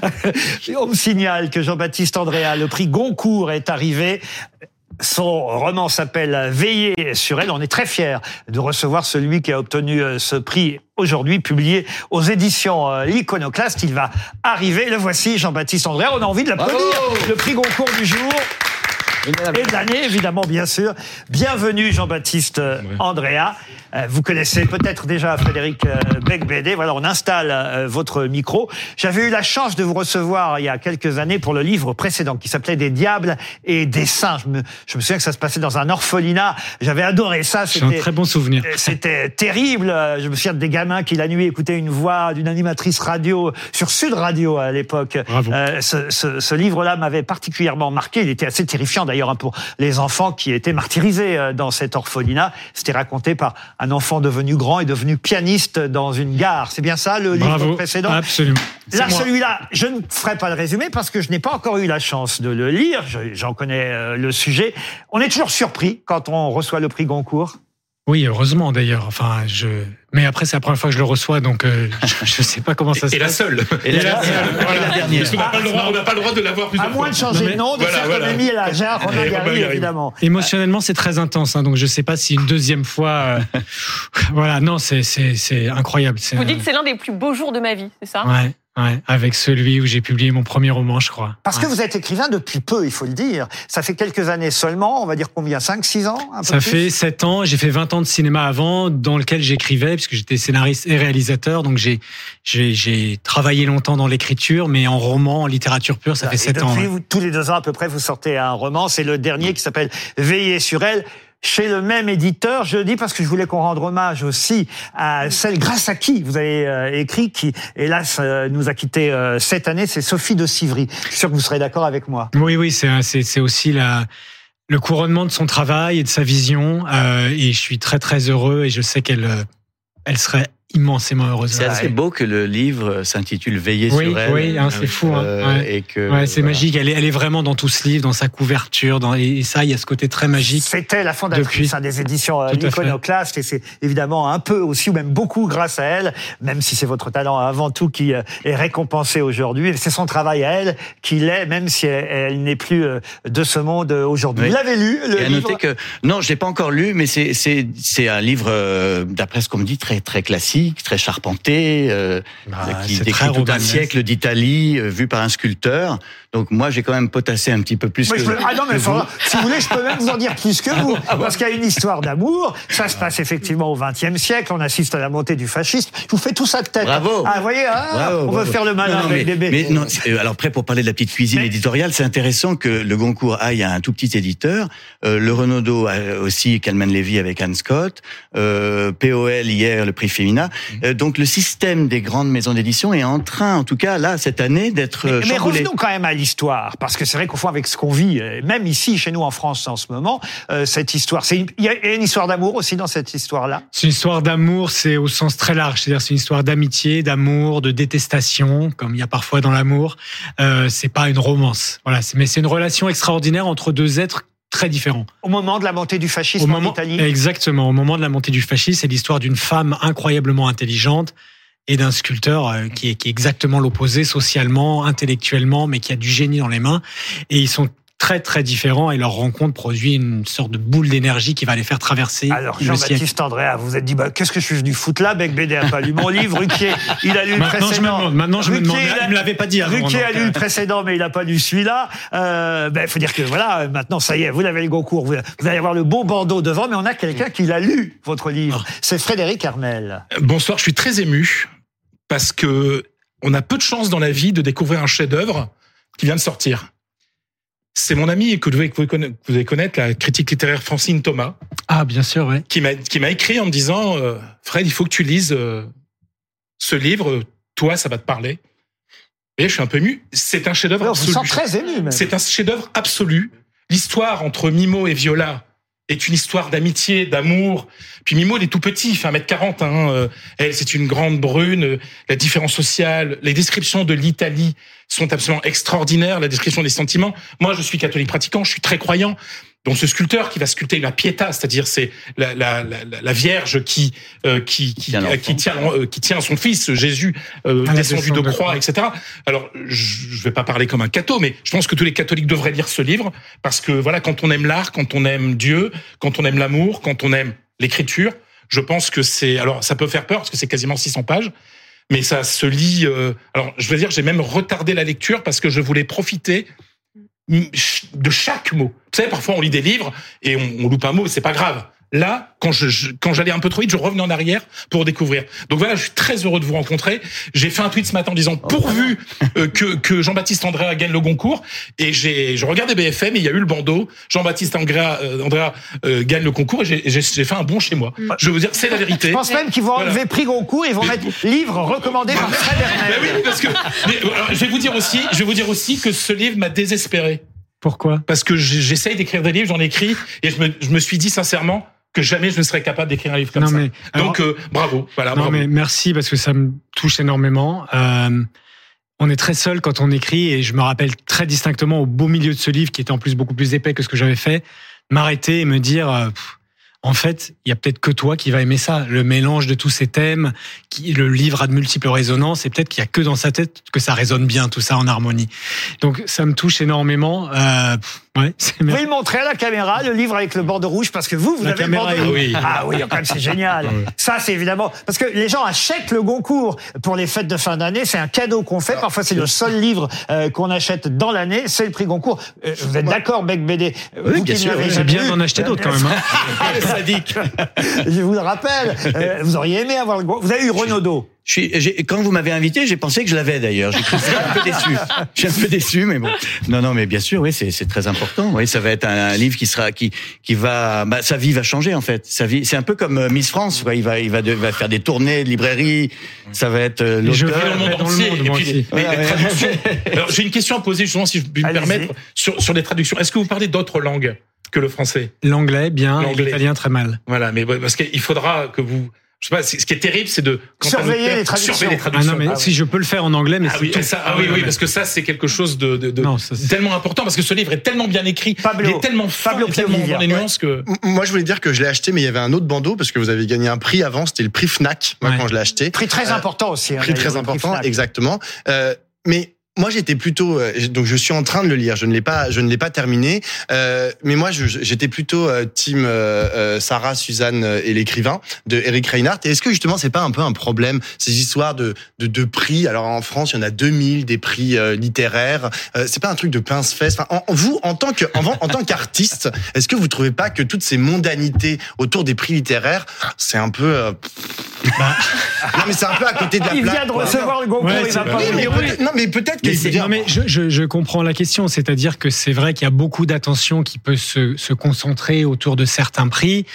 On me signale que Jean-Baptiste Andréa, le prix Goncourt est arrivé. Son roman s'appelle Veiller sur elle. On est très fiers de recevoir celui qui a obtenu euh, ce prix aujourd'hui, publié aux éditions euh, L'Iconoclaste. Il va arriver. Le voici, Jean-Baptiste Andréa. On a envie de l'applaudir. Le prix Goncourt du jour. Et de l'année, évidemment, bien sûr. Bienvenue, Jean-Baptiste euh, Andrea. Euh, Vous connaissez peut-être déjà Frédéric euh, Becbédé. Voilà, on installe votre micro. J'avais eu la chance de vous recevoir il y a quelques années pour le livre précédent qui s'appelait Des diables et des saints. Je me, je me souviens que ça se passait dans un orphelinat. J'avais adoré ça. J'ai un C'était très bon souvenir. c'était terrible. Je me souviens des gamins qui la nuit écoutaient une voix d'une animatrice radio sur Sud Radio à l'époque. Bravo. Euh, ce ce- ce livre-là m'avait particulièrement marqué. Il était assez terrifiant d'ailleurs hein, pour les enfants qui étaient martyrisés euh, dans cet orphelinat. C'était raconté par un enfant devenu grand et devenu pianiste dans une gare. C'est bien ça le livre précédent? Absolument. Là, celui-là, je ne ferai pas le résumé parce que je n'ai pas encore eu la chance de le lire. Je- J'en connais euh, le sujet. On est toujours surpris quand on reçoit le prix Goncourt? Oui, heureusement d'ailleurs. Enfin, je. Mais après, c'est la première fois que je le reçois, donc euh, je ne sais pas comment ça se Et la passe. seule. Et la dernière. Voilà. Et la dernière. Parce qu'on n'a pas le droit, on n'a pas le droit de l'avoir À plusieurs moins fois. de changer Non, mais- de nom, de Voilà, faire voilà. comme Émile arriver. évidemment. Émotionnellement, c'est très intense, hein, donc je sais pas si une deuxième fois. euh, voilà, non, c'est c'est c'est incroyable. Vous dites c'est l'un des plus beaux jours de ma vie, c'est ça? Ouais, ouais, avec celui où j'ai publié mon premier roman, je crois. Parce Ouais. que vous êtes écrivain depuis peu, il faut le dire. Ça fait quelques années seulement, on va dire combien 5, 6 ans un peu Ça plus fait sept ans. J'ai fait 20 ans de cinéma avant, dans lequel j'écrivais, puisque j'étais scénariste et réalisateur. Donc j'ai j'ai travaillé longtemps dans l'écriture, mais en roman, en littérature pure, ça fait Et sept depuis, ans. ouais. vous- tous les deux ans à peu près, vous sortez un roman. C'est le dernier qui s'appelle Veiller sur elle. Chez le même éditeur, je le dis parce que je voulais qu'on rende hommage aussi à celle grâce à qui vous avez euh, écrit, qui hélas euh, nous a quittés euh, cette année, c'est Sophie de Civry. Je suis sûr que vous serez d'accord avec moi. Oui, oui, c'est aussi la le couronnement de son travail et de sa vision. et je suis très très heureux et je sais qu'elle elle serait immensément heureuse. C'est assez beau que le livre s'intitule Veiller Oui, sur elle. oui, hein, c'est fou, hein, Euh, ouais. Et que, Ouais, c'est voilà. magique. Elle est, elle est vraiment dans tout ce livre, dans sa couverture, dans, et ça, il y a ce côté très magique. C'était la fondatrice Depuis. hein, des éditions euh, à. L'Iconoclaste et c'est évidemment un peu aussi ou même beaucoup grâce à elle, même si c'est votre talent avant tout qui euh, est récompensé aujourd'hui. C'est son travail à elle qui l'est, même si elle, elle n'est plus de ce monde aujourd'hui. Oui. Vous l'avez lu le Et à livre noter que non, je l'ai pas encore lu, mais c'est c'est c'est un livre d'après ce qu'on me dit très très classique, très charpenté, euh, Bah, qui c'est décrit tout un siècle d'Italie euh, vu par un sculpteur. Donc moi j'ai quand même potassé un petit peu plus Moi, que, je peux- ah non, mais vous. si vous voulez, je peux même vous en dire plus que vous. Parce qu'il y a une histoire d'amour. Ça se passe effectivement au XXe siècle. On assiste à la montée du fascisme. Je vous fais tout ça de tête. Bravo. Ah, vous voyez, ah, Bravo, on bravo. veut faire le malin Non, non, avec mais, des bébés. mais non, euh, alors après pour parler de la petite cuisine Mais- éditoriale, c'est intéressant que le Goncourt aille à un tout petit éditeur. Euh, le Renaudot a aussi Calman Levy avec Anne Scott, euh, POL hier le prix Femina. Euh, donc le système des grandes maisons d'édition est en train, en tout cas là cette année, d'être euh, Mais, mais revenons quand même à l'histoire, parce que c'est vrai qu'au fond, avec ce qu'on vit, euh, même ici, chez nous en France en ce moment, euh, cette histoire, c'est une- il y a une histoire d'amour aussi dans cette histoire-là? C'est une histoire d'amour, c'est au sens très large. C'est-à-dire, c'est une histoire d'amitié, d'amour, de détestation, comme il y a parfois dans l'amour. Euh, c'est pas une romance. Voilà. Mais c'est une relation extraordinaire entre deux êtres très différents. Au moment de la montée du fascisme Au en moment, Italie. exactement. Au moment de la montée du fascisme, c'est l'histoire d'une femme incroyablement intelligente et d'un sculpteur euh, qui est, qui est exactement l'opposé socialement, intellectuellement, mais qui a du génie dans les mains. Et ils sont très très différents et leur rencontre produit une sorte de boule d'énergie qui va les faire traverser Alors. Jean-Baptiste Andréa, vous vous êtes dit, bah, qu'est-ce que je suis venu foutre là Bec Bédé a pas lu mon livre. Ruquier, il a lu le Maintenant, je me précédent. Maintenant, je me demande. il a- Il me l'avait pas dit avant. Ruquier a lu euh, le précédent, mais il n'a pas lu celui-là. Euh, ben, faut dire que voilà, maintenant, ça y est, vous l'avez le Goncourt. Vous, vous allez avoir le beau bandeau devant, mais on a quelqu'un qui l'a lu, votre livre. C'est Frédéric Hermel. Bonsoir, je suis très ému parce que on a peu de chance dans la vie de découvrir un chef-d'œuvre qui vient de sortir. C'est mon ami que vous devez, connaître, la critique littéraire Francine Thomas, Ah, bien sûr, ouais. qui m'a écrit en me disant euh, Fred, il faut que tu lises euh, ce livre. Toi, ça va te parler. Et je suis un peu ému. C'est un chef-d'œuvre On vous absolu. sent très ému, même. C'est un chef-d'œuvre absolu. L'histoire entre Mimo et Viola est une histoire d'amitié, d'amour. Puis Mimo, il est tout petit, il fait 1m40. Hein. Euh, Elle, c'est une grande brune. Euh, La différence sociale, les descriptions de l'Italie sont absolument extraordinaires. La description des sentiments. Moi, je suis catholique pratiquant, je suis très croyant. Donc ce sculpteur qui va sculpter la Pietà, c'est-à-dire c'est la, la, la, la Vierge qui euh, qui qui, Tient qui tient euh, qui tient son fils Jésus euh, la descendu de descente de croix, croix. etc. Alors je, je vais pas parler comme un catho, mais je pense que tous les catholiques devraient lire ce livre parce que voilà, quand on aime l'art, quand on aime Dieu, quand on aime l'amour, quand on aime l'écriture, je pense que c'est alors ça peut faire peur parce que c'est quasiment 600 pages. Mais ça se lit. euh, alors, je veux dire, j'ai même retardé la lecture parce que je voulais profiter de chaque mot. Vous savez, parfois on lit des livres et on, on loupe un mot, c'est pas grave. Là, quand je, je- quand j'allais un peu trop vite, je revenais en arrière pour découvrir. Donc voilà, je suis très heureux de vous rencontrer. J'ai fait un tweet ce matin en disant pourvu euh, que, que Jean-Baptiste Andrea gagne le Goncourt. Et j'ai, je regardais BFM et il y a eu le bandeau. Jean-Baptiste Andrea, euh, Andrea euh, gagne le concours et j'ai- j'ai j'ai fait un bon chez moi. Je veux dire, c'est la vérité. Je pense même qu'ils vont Voilà. enlever prix Goncourt et ils vont mettre livre recommandé par Fred Ben Hermel. oui, parce que mais, alors, je vais vous dire aussi, je vais vous dire aussi que ce livre m'a désespéré. Pourquoi? Parce que j'essaye d'écrire des livres, j'en écris, et je me, je me suis dit sincèrement que jamais je ne serais capable d'écrire un livre comme Non, ça. mais, alors- Donc euh, bravo, voilà. Non, bravo. mais merci parce que ça me touche énormément. Euh, on est très seul quand on écrit et je me rappelle très distinctement au beau milieu de ce livre qui était en plus beaucoup plus épais que ce que j'avais fait, m'arrêter et me dire, euh, pff, en fait, il y a peut-être que toi qui va aimer ça, le mélange de tous ces thèmes, qui, le livre a de multiples résonances et peut-être qu'il y a que dans sa tête que ça résonne bien tout ça en harmonie. Donc ça me touche énormément. Euh, pff, ouais, c'est Vous pouvez le montrer à la caméra, le livre avec le bordeaux rouge, parce que vous, vous La avez caméra le est- rouge. oui. Ah oui, quand même, c'est génial. Ça, c'est évidemment... Parce que les gens achètent le Goncourt pour les fêtes de fin d'année. C'est un cadeau qu'on fait. Parfois, c'est le seul livre euh, qu'on achète dans l'année. C'est le prix Goncourt. Euh, vous êtes d'accord, Bec Bédé? Oui, Vous bien sûr, oui. bien d'en acheter d'autres quand même. hein. Sadique. Je vous le rappelle. euh, vous auriez aimé avoir le Goncourt. Vous avez eu Renaudot. Je suis, j'ai- quand vous m'avez invité, j'ai pensé que je l'avais d'ailleurs. J'ai un peu déçu. Je suis un peu déçu, mais bon. Non, non, mais bien sûr, oui, c'est, c'est très important. Oui, ça va être un, livre qui sera, qui, qui va, bah, sa vie va changer en fait. Sa vie, c'est un peu comme euh, Miss France. quoi. Il va, il va, de- va faire des tournées de librairies. Ça va être euh, je l'auteur. vais dans le monde dans le monde, et moi puis, mais Ouais, ouais. Alors, j'ai une question à poser, justement, si je puis me permettre, sur, sur les traductions. Est-ce que vous parlez d'autres langues que le français? L'anglais bien, L'anglais. l'italien très mal. Voilà, mais parce qu'il faudra que vous. Je sais pas, ce qui est terrible, c'est de. Surveiller les traductions. Surveiller les Ah traductions. non, mais Ah si je peux le faire en anglais, mais Ah oui, tout. ça, ah oui, oui, parce que ça, c'est quelque chose de, de, de Non, ça, tellement important, parce que ce livre est tellement bien écrit, Pablo. il est tellement fin, Pablo et tellement dans les nuances que. Moi, je voulais dire que je l'ai acheté, mais il y avait un autre bandeau parce que vous avez gagné un prix avant. C'était le prix Fnac. Moi, Ouais. quand je l'ai acheté, Prix très Euh, important aussi. hein, prix très prix important, exactement. Euh, mais moi, j'étais plutôt, euh, donc je suis en train de le lire. Je ne l'ai pas, je ne l'ai pas terminé. Euh, mais moi, j'étais plutôt euh, team euh, euh, Sarah, Suzanne et l'écrivain de Eric Reinhardt. Et est-ce que justement, c'est pas un peu un problème ces histoires de, de de prix? Alors en France, il y en a 2000 des prix euh, littéraires. Euh, c'est pas un truc de pince-fesse. Enfin, en- vous, en tant que, en, en tant qu'artiste, est-ce que vous trouvez pas que toutes ces mondanités autour des prix littéraires, c'est un peu, euh, non mais c'est un peu à côté de la Il plaque. vient de quoi. recevoir le Goncourt, Ouais, il va pas Oui, mais non, mais peut-être Mais je dire- non, mais je, je, je comprends la question, c'est-à-dire que c'est vrai qu'il y a beaucoup d'attention qui peut se, se concentrer autour de certains prix.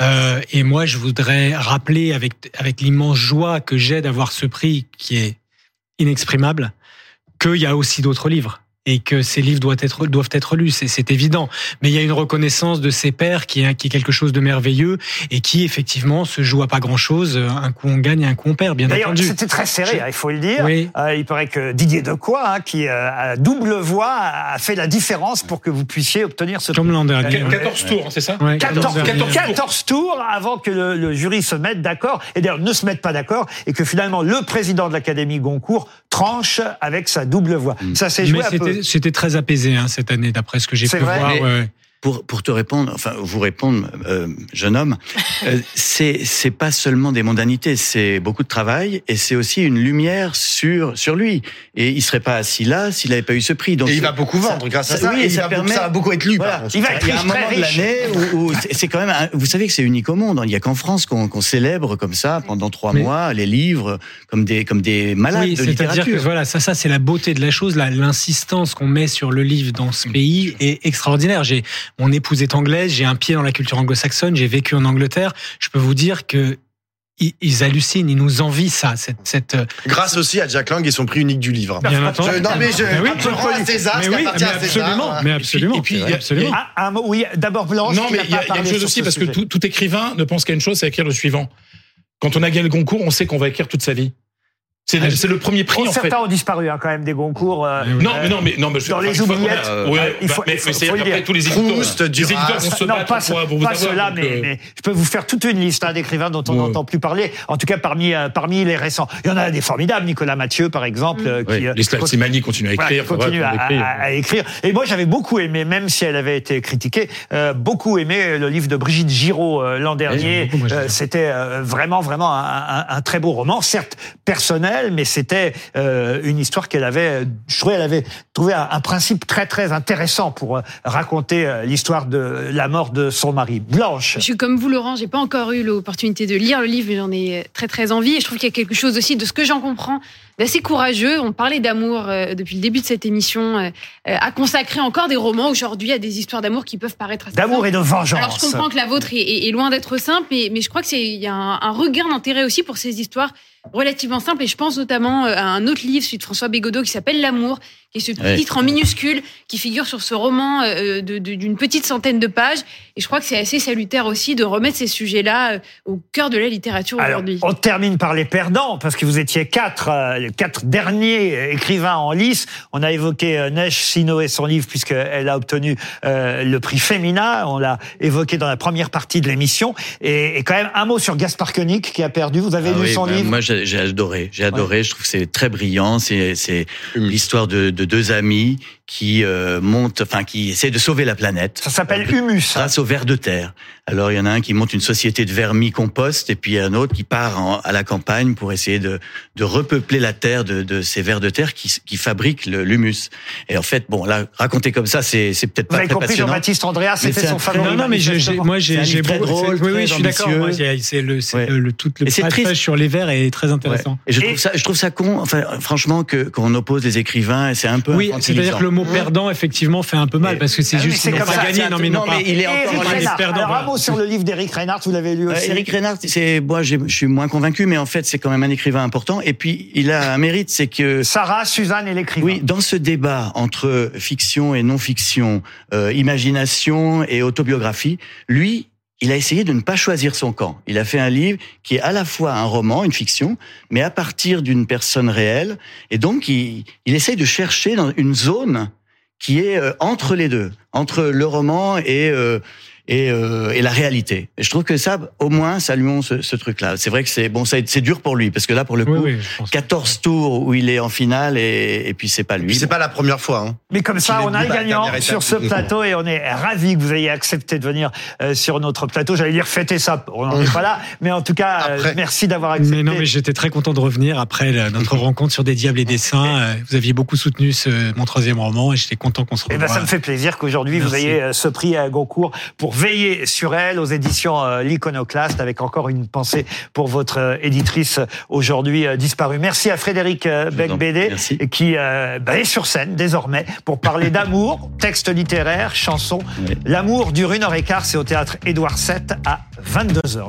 Euh, et moi, je voudrais rappeler avec, avec l'immense joie que j'ai d'avoir ce prix qui est inexprimable, qu'il y a aussi d'autres livres. Et que ces livres doivent être, doivent être lus, c'est- c'est évident. Mais il y a une reconnaissance de ses pairs qui est, qui est quelque chose de merveilleux et qui, effectivement, se joue à pas grand-chose. Un coup on gagne, un coup on perd, bien D'ailleurs, entendu. c'était très serré, hein, il faut le dire. Oui. Euh, il paraît que Didier Decoy, hein, qui euh, a double voix, a fait la différence pour que vous puissiez obtenir ce Comme l'an dernier. Qu- ouais. 14 tours, c'est ça Ouais, 14, l'an dernier. 14, 14 tours avant que le, le jury se mette d'accord, et d'ailleurs ne se mette pas d'accord, et que finalement le président de l'Académie Goncourt tranche avec sa double voix. Ça s'est joué Mais un peu. C'était, très apaisé hein, cette année, d'après ce que j'ai pu vrai voir. Mais- ouais. Pour pour te répondre, enfin vous répondre, euh, jeune homme, euh, c'est c'est pas seulement des mondanités, c'est beaucoup de travail et c'est aussi une lumière sur sur lui. Et il serait pas assis là s'il n'avait pas eu ce prix. Donc Et il c'est- va beaucoup vendre grâce à ça. oui, et ça va beaucoup- permet- ça va beaucoup être lu. Voilà. par. Il va être Il y a un riche, très moment de riche. l'année où, où c'est- c'est quand même. un- vous savez que c'est unique au monde. Il y a qu'en France qu'on qu'on célèbre comme ça pendant trois Mais- mois les livres comme des comme des malades Oui, de c'est-à-dire que littérature. voilà, ça, ça c'est la beauté de la chose. L'insistance qu'on met sur le livre dans ce pays est extraordinaire. J'ai mon épouse est anglaise, j'ai un pied dans la culture anglo-saxonne, j'ai vécu en Angleterre. Je peux vous dire que ils, hallucinent, ils nous envient ça, cette, cette euh, Grâce aussi à Jack Lang et son prix unique du livre. bien entendu. Je- non mais je, Mais oui, je rends à César mais ce oui, qui appartient mais à César. absolument, mais absolument, Et puis, a- absolument. Ah, un mot, oui, d'abord Blanche. Non, mais il y, a- y une chose aussi, ce parce que tout, tout écrivain ne pense qu'à une chose, c'est écrire le suivant. Quand on a gagné le concours, on sait qu'on va écrire toute sa vie. C'est le, c'est le premier prix Oh, en fait. certains ont disparu hein, quand même des Concours. euh, Non, mais non, mais non, mais je dans les oubliettes, euh, ouais, il bah, faut- faut- mais c'est après tous les éditeurs, Proust, les éditeurs vont se non, battre pas, pour, pour vous pas avoir. ceux-là, mais, euh, mais je peux vous faire toute une liste hein, d'écrivains dont on Ouais. n'entend plus parler. En tout cas, parmi euh, parmi les récents, il y en a des formidables. Nicolas Mathieu, par exemple, ouais, qui euh, les continuent à voilà, écrire. qui continue à, écrire. Et moi, j'avais beaucoup aimé, même si elle avait été critiquée, euh, beaucoup aimé le livre de Brigitte Giraud l'an dernier. c'était vraiment, vraiment un très beau roman, certes personnel, mais c'était euh, une histoire qu'elle avait. Je trouvais, elle avait trouvé un, principe très, très intéressant pour euh, raconter euh, l'histoire de la mort de son mari. Blanche. Je suis comme vous, Laurent, j'ai pas encore eu l'opportunité de lire le livre, mais j'en ai très très envie. Et je trouve qu'il y a quelque chose aussi de ce que j'en comprends d'assez courageux. On parlait d'amour euh, depuis le début de cette émission, euh, euh, à consacrer encore des romans aujourd'hui à des histoires d'amour qui peuvent paraître assez D'amour et de vengeance. Alors je comprends que la vôtre est, est- est loin d'être simple, mais, mais je crois que c'est il y a un, un regain d'intérêt aussi pour ces histoires relativement simples. Et je pense notamment euh, à un autre livre, celui de François Bégodeau, qui s'appelle L'amour, qui est ce titre en minuscule qui figure sur ce roman euh, de- de- d'une petite centaine de pages. Et je crois que c'est assez salutaire aussi de remettre ces sujets-là euh, au cœur de la littérature aujourd'hui. on termine par les perdants, parce que vous étiez quatre, euh, les quatre derniers écrivains en lice. On a évoqué euh, Neige Sino et son livre, puisqu'elle a obtenu euh, le prix Femina. On l'a évoqué dans la première partie de l'émission. Et, et quand même, un mot sur Gaspard Koenig, qui a perdu. Vous avez Ah lu oui, son bah, livre? Moi, j'ai adoré. J'ai adoré. Je trouve que c'est très brillant. C'est c'est l'histoire de, de deux amis qui euh, montent, enfin qui essaient de sauver la planète. Ça s'appelle Humus. grâce aux vers de terre. Alors il y en a un qui monte une société de vermicompost et puis il y a un autre qui part en- à la campagne pour essayer de, de repeupler la terre de, de ces vers de terre qui, qui fabriquent l'humus. Et en fait, bon là, raconter comme ça, c'est peut-être Vous pas avez très compris, passionnant. Jean-Baptiste Andrea, c'était son favori. Non, non, mais moi, j'ai très drôle, c'est- Oui, oui, très je suis d'accord. C'est le, c'est Ouais. le, le- tout le Et c'est passage triste. sur les vers est très intéressant. Ouais. Et je trouve Et- ça, je trouve ça con. Enfin, franchement, que qu'on oppose les écrivains, et c'est un peu. Oui, c'est-à-dire que le mot perdant, effectivement, fait un peu mal parce que c'est Ah juste c'est qu'ils n'ont pas ça, gagné. Non, mais non, mais il est Et encore perdants, Alors, un mot sur le livre d'Éric Reinhardt, vous l'avez lu Euh, aussi. Eric Reinhardt, c'est moi, je suis moins convaincu, mais en fait, c'est quand même un écrivain important. Et puis, il a un mérite, c'est que Sarah, Suzanne et l'écrivain. Oui, dans ce débat entre fiction et non-fiction, euh, imagination et autobiographie, lui, il a essayé de ne pas choisir son camp. Il a fait un livre qui est à la fois un roman, une fiction, mais à partir d'une personne réelle. Et donc, il, il essaye de chercher dans une zone qui est euh, entre les deux, entre le roman et euh, et, euh, et la réalité. Et je trouve que ça, au moins, lui ce, ce truc-là. C'est vrai que c'est bon, c'est dur pour lui parce que là, pour le coup, Oui, oui, je pense. 14 tours où il est en finale et, et puis c'est pas lui. C'est pas la première fois. Hein. Mais comme ça, on a bah, gagnant sur ce plateau et on est ravis que vous ayez accepté de venir euh, sur notre plateau. J'allais dire fêter ça, on n'en est pas là, mais en tout cas, euh, Après. merci d'avoir accepté. Mais non, mais j'étais très content de revenir après la- notre rencontre sur des diables et des saints. Vous aviez beaucoup soutenu ce, mon troisième roman et j'étais content qu'on se Eh revoie. ben, ça me fait plaisir qu'aujourd'hui vous ayez ce prix à Goncourt pour veiller sur elle aux éditions euh, L'Iconoclaste avec encore une pensée pour votre euh, éditrice aujourd'hui euh, disparue. Merci à Frédéric euh, Merci. qui euh, bah, est sur scène désormais pour parler d'amour, texte littéraire, chanson. L'amour dure une heure et quart, c'est au théâtre Édouard VII à 22h.